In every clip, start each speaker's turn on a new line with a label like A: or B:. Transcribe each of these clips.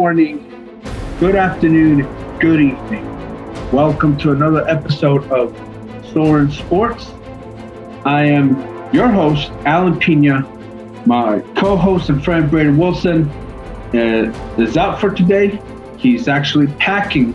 A: good morning, good afternoon, good evening. Welcome to another episode of Soren Sports. I am your host, Alan Pina. My co host and friend, Braden Wilson, uh, is out for today. He's actually packing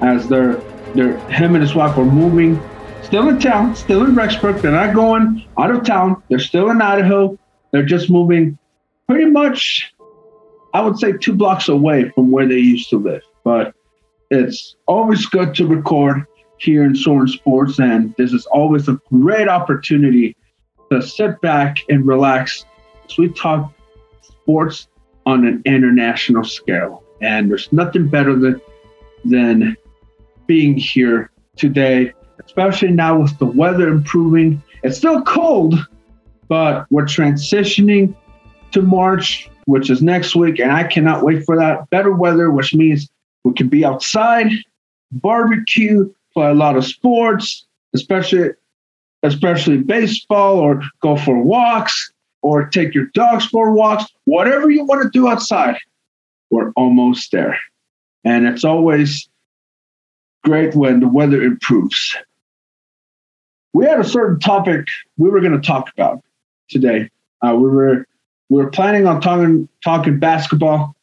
A: as they're, they're, him and his wife are moving. Still in town, still in Rexburg. They're not going out of town. They're still in Idaho. They're just moving pretty much I would say two blocks away from where they used to live. But it's always good to record here in Soren Sports, and this is always a great opportunity to sit back and relax as we talk sports on an international scale. And there's nothing better than than being here today, especially now with the weather improving. It's still cold, but we're transitioning to March which is next week, and I cannot wait for that. Better weather, which means we can be outside, barbecue, play a lot of sports, especially especially baseball, or go for walks, or take your dogs for walks. Whatever you want to do outside, we're almost there. And it's always great when the weather improves. We had a certain topic we were going to talk about today. Uh, we were we were planning on talking talking basketball.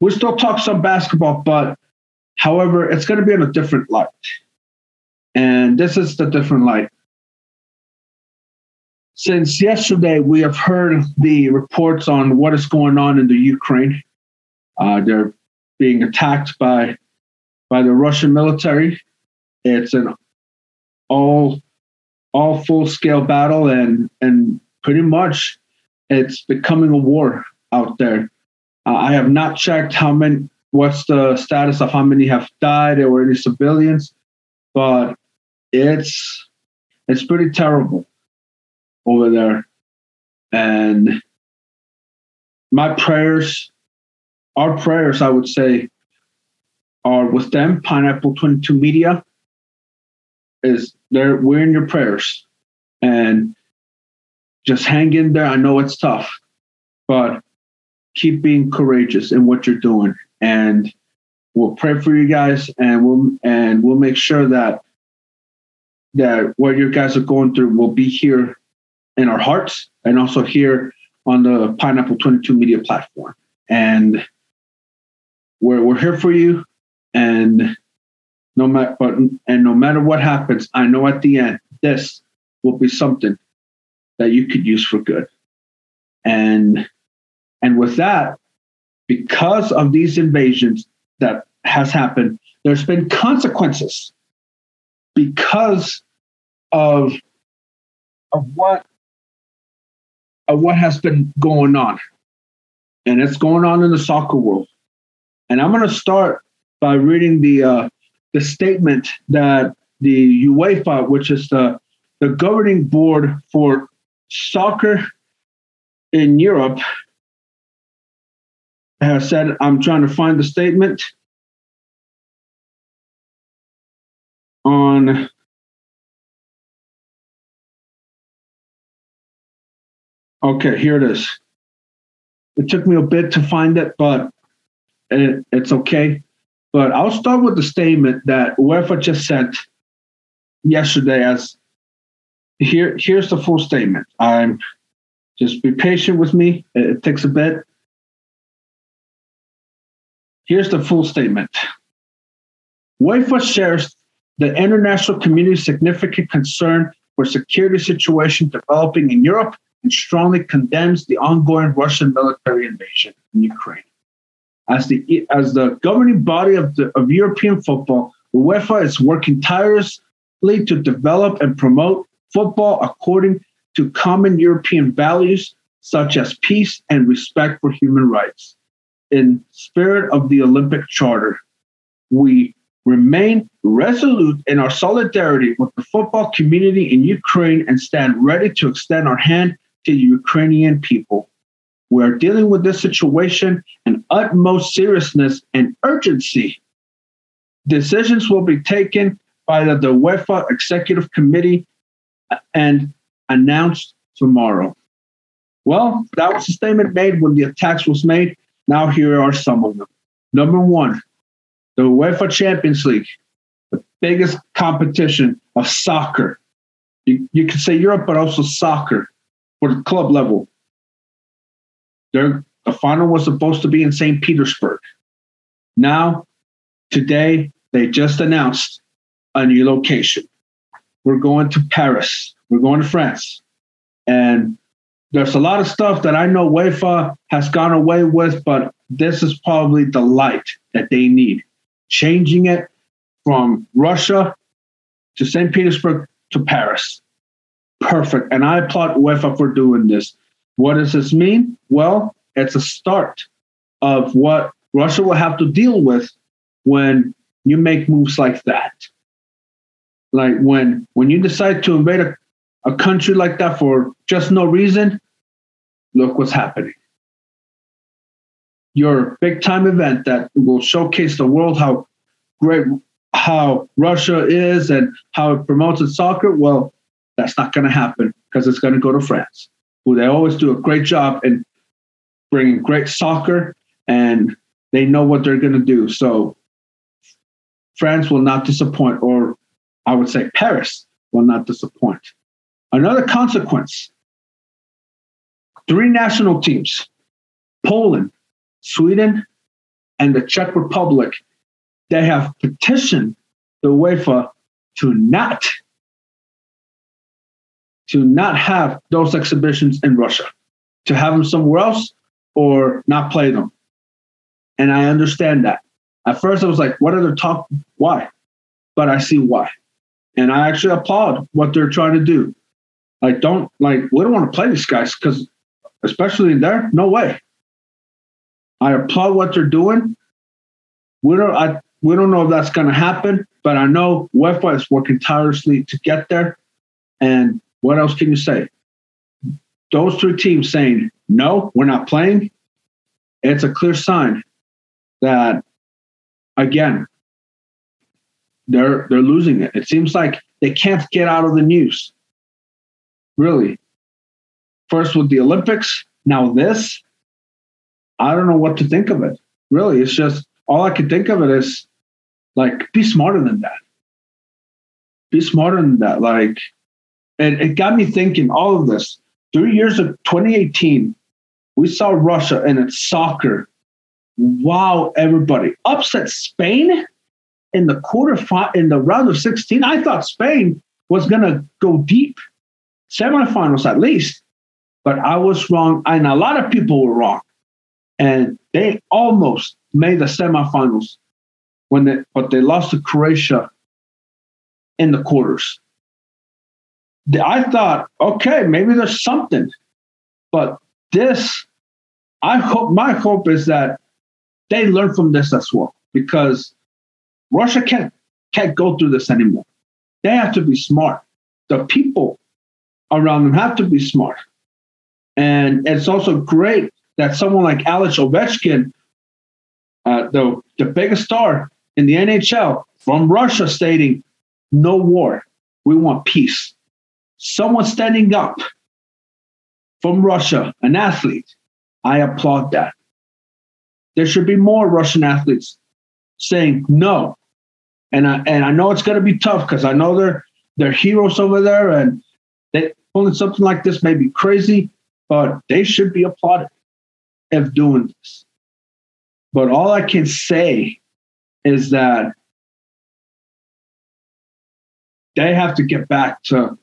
A: We'll still talk some basketball, but however, it's going to be in a different light. And this is the different light. Since yesterday, we have heard the reports on what is going on in the Ukraine. Uh, they're being attacked by by the Russian military. It's an all all full scale battle, and and pretty much it's becoming a war out there. Uh, I have not checked how many, what's the status of how many have died or any civilians, but it's it's pretty terrible over there. And my prayers, our prayers, I would say, are with them. Pineapple 22 Media is there. We're in your prayers. And just hang in there. I know it's tough, but keep being courageous in what you're doing. And we'll pray for you guys and we'll and we'll make sure that that what you guys are going through will be here in our hearts and also here on the Pineapple 22 Media platform. And we're we're here for you and no matter but and no matter what happens, I know at the end this will be something that you could use for good. And and with that, because of these invasions that has happened, there's been consequences because of of what of what has been going on. And it's going on in the soccer world. And I'm going to start by reading the uh, the statement that the UEFA, which is the the governing board for soccer in Europe has said, I'm trying to find the statement on Okay, here it is. It took me a bit to find it, but it, it's okay. But I'll start with the statement that UEFA just sent yesterday as here here's the full statement. I'm just be patient with me. It, takes a bit. Here's the full statement. UEFA shares the international community's significant concern for security situation developing in Europe and strongly condemns the ongoing Russian military invasion in Ukraine. As the as the governing body of the of European football, UEFA is working tirelessly to develop and promote football according to common European values such as peace and respect for human rights. In spirit of the Olympic Charter, we remain resolute in our solidarity with the football community in Ukraine and stand ready to extend our hand to the Ukrainian people. We are dealing with this situation in utmost seriousness and urgency. Decisions will be taken by the, the UEFA Executive Committee and announced tomorrow. Well, that was the statement made when the attacks was made. Now, here are some of them. Number one, the UEFA Champions League, the biggest competition of soccer. You, you could say Europe, but also soccer for the club level. Their, the final was supposed to be in St. Petersburg. Now, today, they just announced a new location. We're going to Paris. We're going to France. And there's a lot of stuff that I know UEFA has gone away with, but this is probably the light that they need. Changing it from Russia to St. Petersburg to Paris. Perfect. And I applaud UEFA for doing this. What does this mean? Well, it's a start of what Russia will have to deal with when you make moves like that. Like when when you decide to invade a, a country like that for just no reason, look what's happening. Your big time event that will showcase the world how great how Russia is and how it promotes its soccer, well, that's not going to happen because it's going to go to France, who they always do a great job in bringing great soccer and they know what they're going to do. So France will not disappoint, or I would say Paris will not disappoint. Another consequence three national teams Poland, Sweden, and the Czech Republic they have petitioned the UEFA to not to not have those exhibitions in Russia, to have them somewhere else or not play them. And I understand that. At first, I was like, what are they talking? Why? But I see why. And I actually applaud what they're trying to do. Like, don't, like, we don't want to play these guys because, especially in there, no way. I applaud what they're doing. We don't, I, we don't know if that's going to happen, but I know UEFA is working tirelessly to get there. And what else can you say? Those three teams saying, no, we're not playing, it's a clear sign that again, they're they're losing it. It seems like they can't get out of the news. Really. First with the Olympics, now this. I don't know what to think of it. Really, it's just all I can think of it is like be smarter than that. Be smarter than that. Like, and it got me thinking all of this. Three years of 2018, we saw Russia and its soccer wow everybody. Upset Spain in the quarter in the round of 16. I thought Spain was going to go deep, semifinals at least, but I was wrong. And a lot of people were wrong. And they almost made the semifinals when they, but they lost to Croatia in the quarters. I thought, okay, maybe there's something, but this, I hope, my hope is that they learn from this as well because Russia can't can't go through this anymore. They have to be smart. The people around them have to be smart. And it's also great that someone like Alex Ovechkin, uh, the, the biggest star in the NHL from Russia, stating, no war. We want peace. Someone standing up from Russia, an athlete. I applaud that. There should be more Russian athletes saying no. And I, and I know it's going to be tough because I know they're they're heroes over there, and they pulling something like this may be crazy, but they should be applauded of doing this. But all I can say is that they have to get back to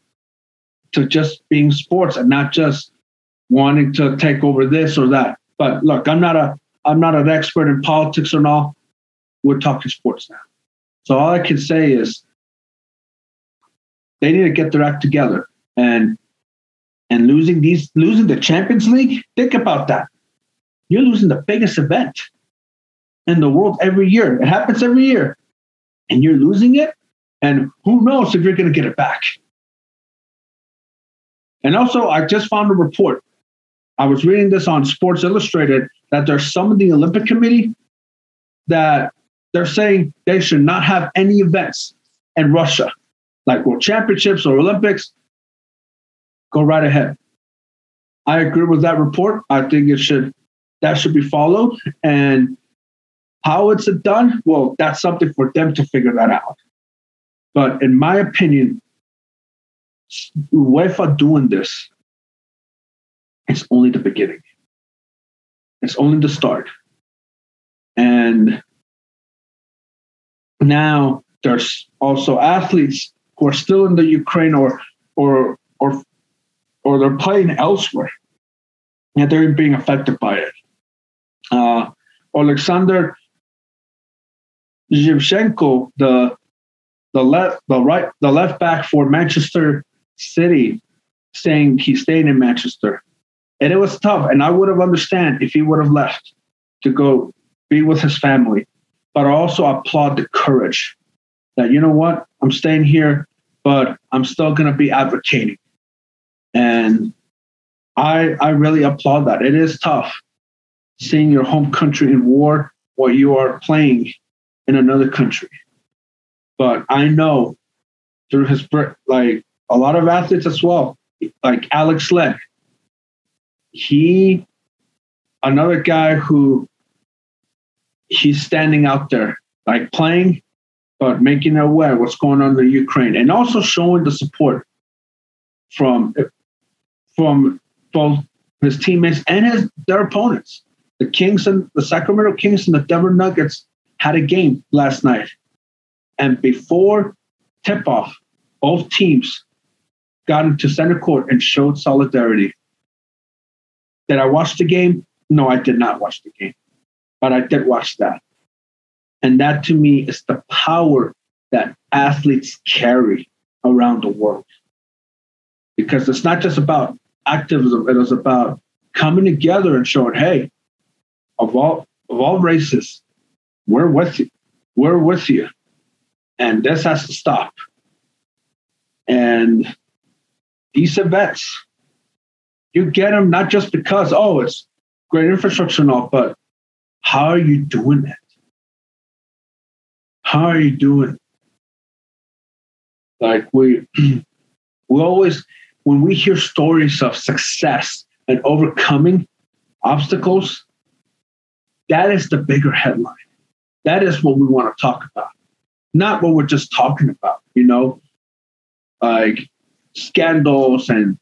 A: to just being sports and not just wanting to take over this or that. But look, I'm not a I'm not an expert in politics or all. We're talking sports now. So all I can say is they need to get their act together and and losing these losing the Champions League, think about that. You're losing the biggest event in the world every year. It happens every year. And you're losing it. And who knows if you're going to get it back. And also, I just found a report. I was reading this on Sports Illustrated that there's some of the Olympic Committee that they're saying they should not have any events in Russia, like World Championships or Olympics. Go right ahead. I agree with that report. I think it should that should be followed. And how it's done, well, that's something for them to figure that out. But in my opinion, UEFA doing this, it's only the beginning. It's only the start. And now there's also athletes who are still in the Ukraine or or or or they're playing elsewhere and they're being affected by it. Uh, Alexander Zinchenko, the the left the right the left back for Manchester City, saying he's staying in Manchester. And it was tough. And I would have understand if he would have left to go be with his family. But I also applaud the courage that, you know what, I'm staying here, but I'm still going to be advocating. And I, I really applaud that. It is tough seeing your home country in war while you are playing in another country. But I know through his, like a lot of athletes as well, like Alex Len, he, another guy who he's standing out there, like playing, but making aware what's going on in Ukraine, and also showing the support from from both his teammates and his their opponents. The Kings and the Sacramento Kings and the Denver Nuggets had a game last night, and before tip off, both teams got into center court and showed solidarity. Did I watch the game? No, I did not watch the game, but I did watch that. And that to me is the power that athletes carry around the world. Because it's not just about activism, it is about coming together and showing, hey, of all of all races, we're with you. We're with you. And this has to stop. And these events, you get them not just because, oh, it's great infrastructure and all, but how are you doing it? How are you doing? Like we we always when we hear stories of success and overcoming obstacles, that is the bigger headline. That is what we want to talk about. Not what we're just talking about, you know, like scandals and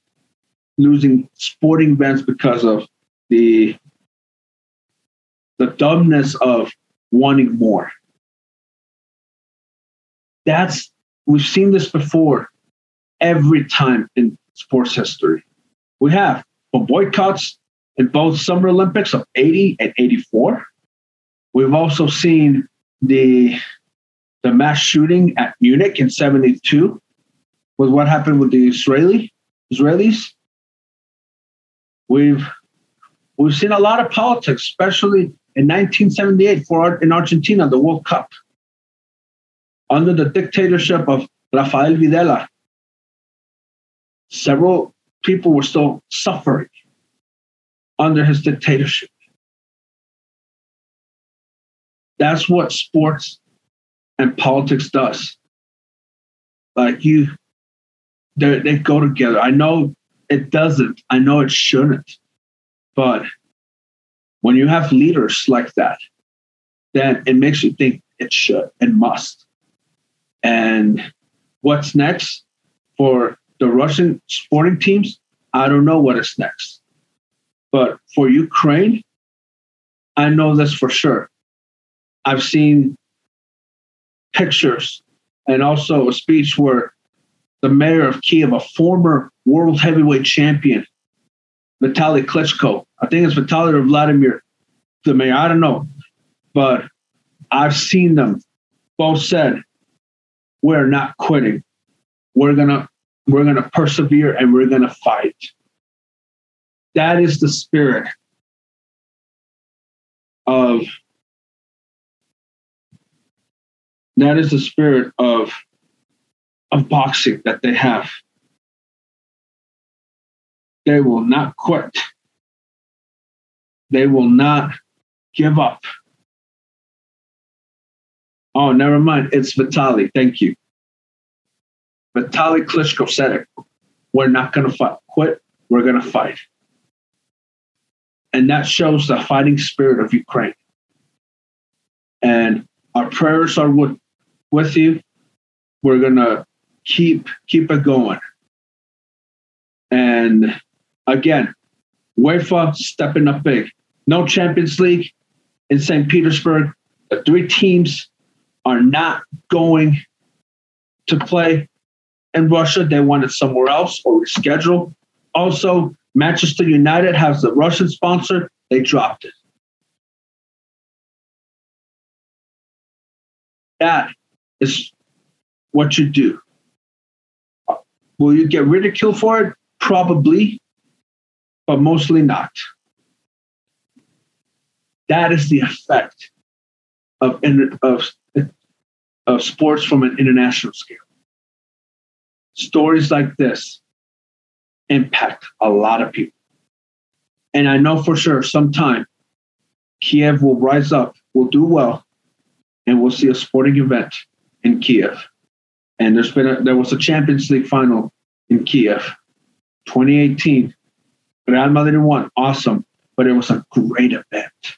A: losing sporting events because of the the dumbness of wanting more. That's we've seen this before every time in sports history. We have for boycotts in both Summer Olympics of 80 and 84. We've also seen the the mass shooting at Munich in 72 with what happened with the Israeli Israelis We've we've seen a lot of politics, especially in 1978 for in Argentina, the World Cup, under the dictatorship of Rafael Videla. Several people were still suffering under his dictatorship. That's what sports and politics does. Like you, they go together. I know it doesn't. I know it shouldn't. But when you have leaders like that, then it makes you think it should and must. And what's next for the Russian sporting teams? I don't know what is next. But for Ukraine, I know this for sure. I've seen pictures and also a speech where the mayor of Kiev, a former world heavyweight champion, Vitaly Klitschko. I think it's Vitaly or Vladimir, the mayor. I don't know. But I've seen them both said, we're not quitting. We're gonna we're gonna persevere and we're gonna fight. That is the spirit of that is the spirit of of boxing that they have. They will not quit. They will not give up. Oh, never mind. It's Vitali. Thank you. Vitali Klitschko said it. We're not going to. Quit. We're going to fight. And that shows the fighting spirit of Ukraine. And our prayers are with, with you. We're gonna keep keep it going. And again, UEFA stepping up big. No Champions League in St. Petersburg. The three teams are not going to play in Russia. They want it somewhere else or reschedule. Also, Manchester United has the Russian sponsor. They dropped it. That is what you do. Will you get ridiculed for it? Probably, but mostly not. That is the effect of, of, of sports from an international scale. Stories like this impact a lot of people. And I know for sure sometime Kiev will rise up, will do well, and we'll see a sporting event in Kiev. And there's been a, there was a Champions League final in Kiev, 2018. Real Madrid won, awesome, but it was a great event.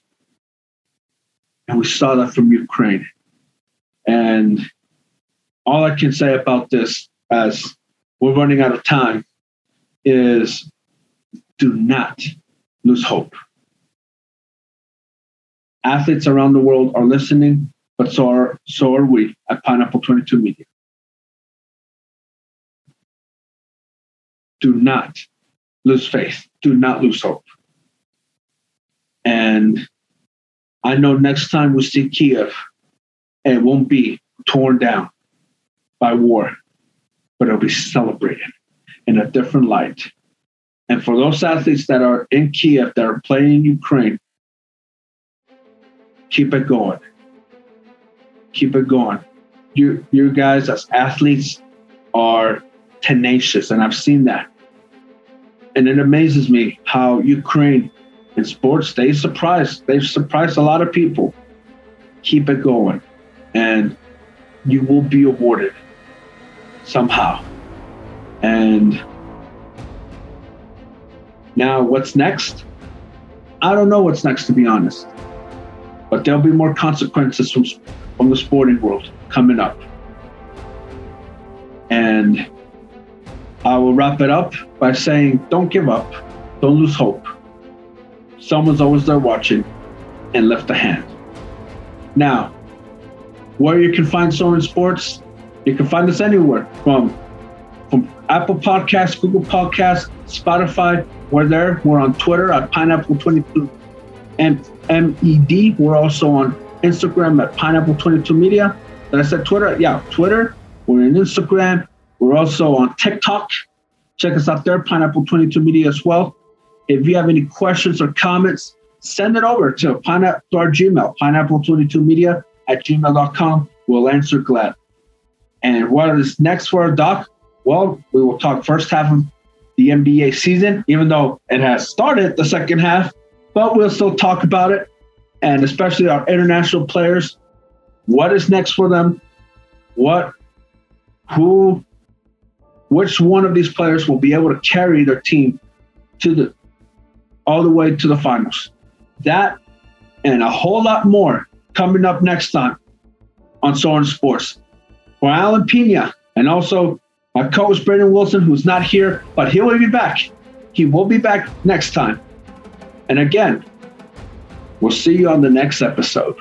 A: And we saw that from Ukraine. And all I can say about this, as we're running out of time, is do not lose hope. Athletes around the world are listening, but so are, so are we at Pineapple 22 Media. Do not lose faith. Do not lose hope. And I know next time we see Kiev, it won't be torn down by war, but it'll be celebrated in a different light. And for those athletes that are in Kiev, that are playing in Ukraine, keep it going. Keep it going. You, you guys, as athletes, are tenacious, and I've seen that. And it amazes me how Ukraine in sports, they surprised. They've surprised a lot of people. Keep it going. And you will be awarded somehow. And now, what's next? I don't know what's next, to be honest. But there'll be more consequences from, from the sporting world coming up. And I will wrap it up by saying don't give up, don't lose hope someone's always there watching and lift a hand. Now, where you can find Soren Sports, you can find us anywhere from from Apple Podcasts, Google Podcasts, Spotify. We're there. We're on Twitter at Pineapple22 MED. We're also on Instagram at Pineapple22 Media. Did I said Twitter? Yeah, Twitter. We're on Instagram. We're also on TikTok. Check us out there, Pineapple22 Media as well. If you have any questions or comments, send it over to, pineapple, to our Gmail, pineapple22media at gmail.com. We'll answer glad. And what is next for our doc? Well, we will talk first half of the NBA season, even though it has started the second half, but we'll still talk about it. And especially our international players. What is next for them? What, who, which one of these players will be able to carry their team to the all the way to the finals. That and a whole lot more coming up next time on Soren Sports. For Alan Pina and also my co-host Brendan Wilson, who's not here, but he will be back. He will be back next time. And again, we'll see you on the next episode.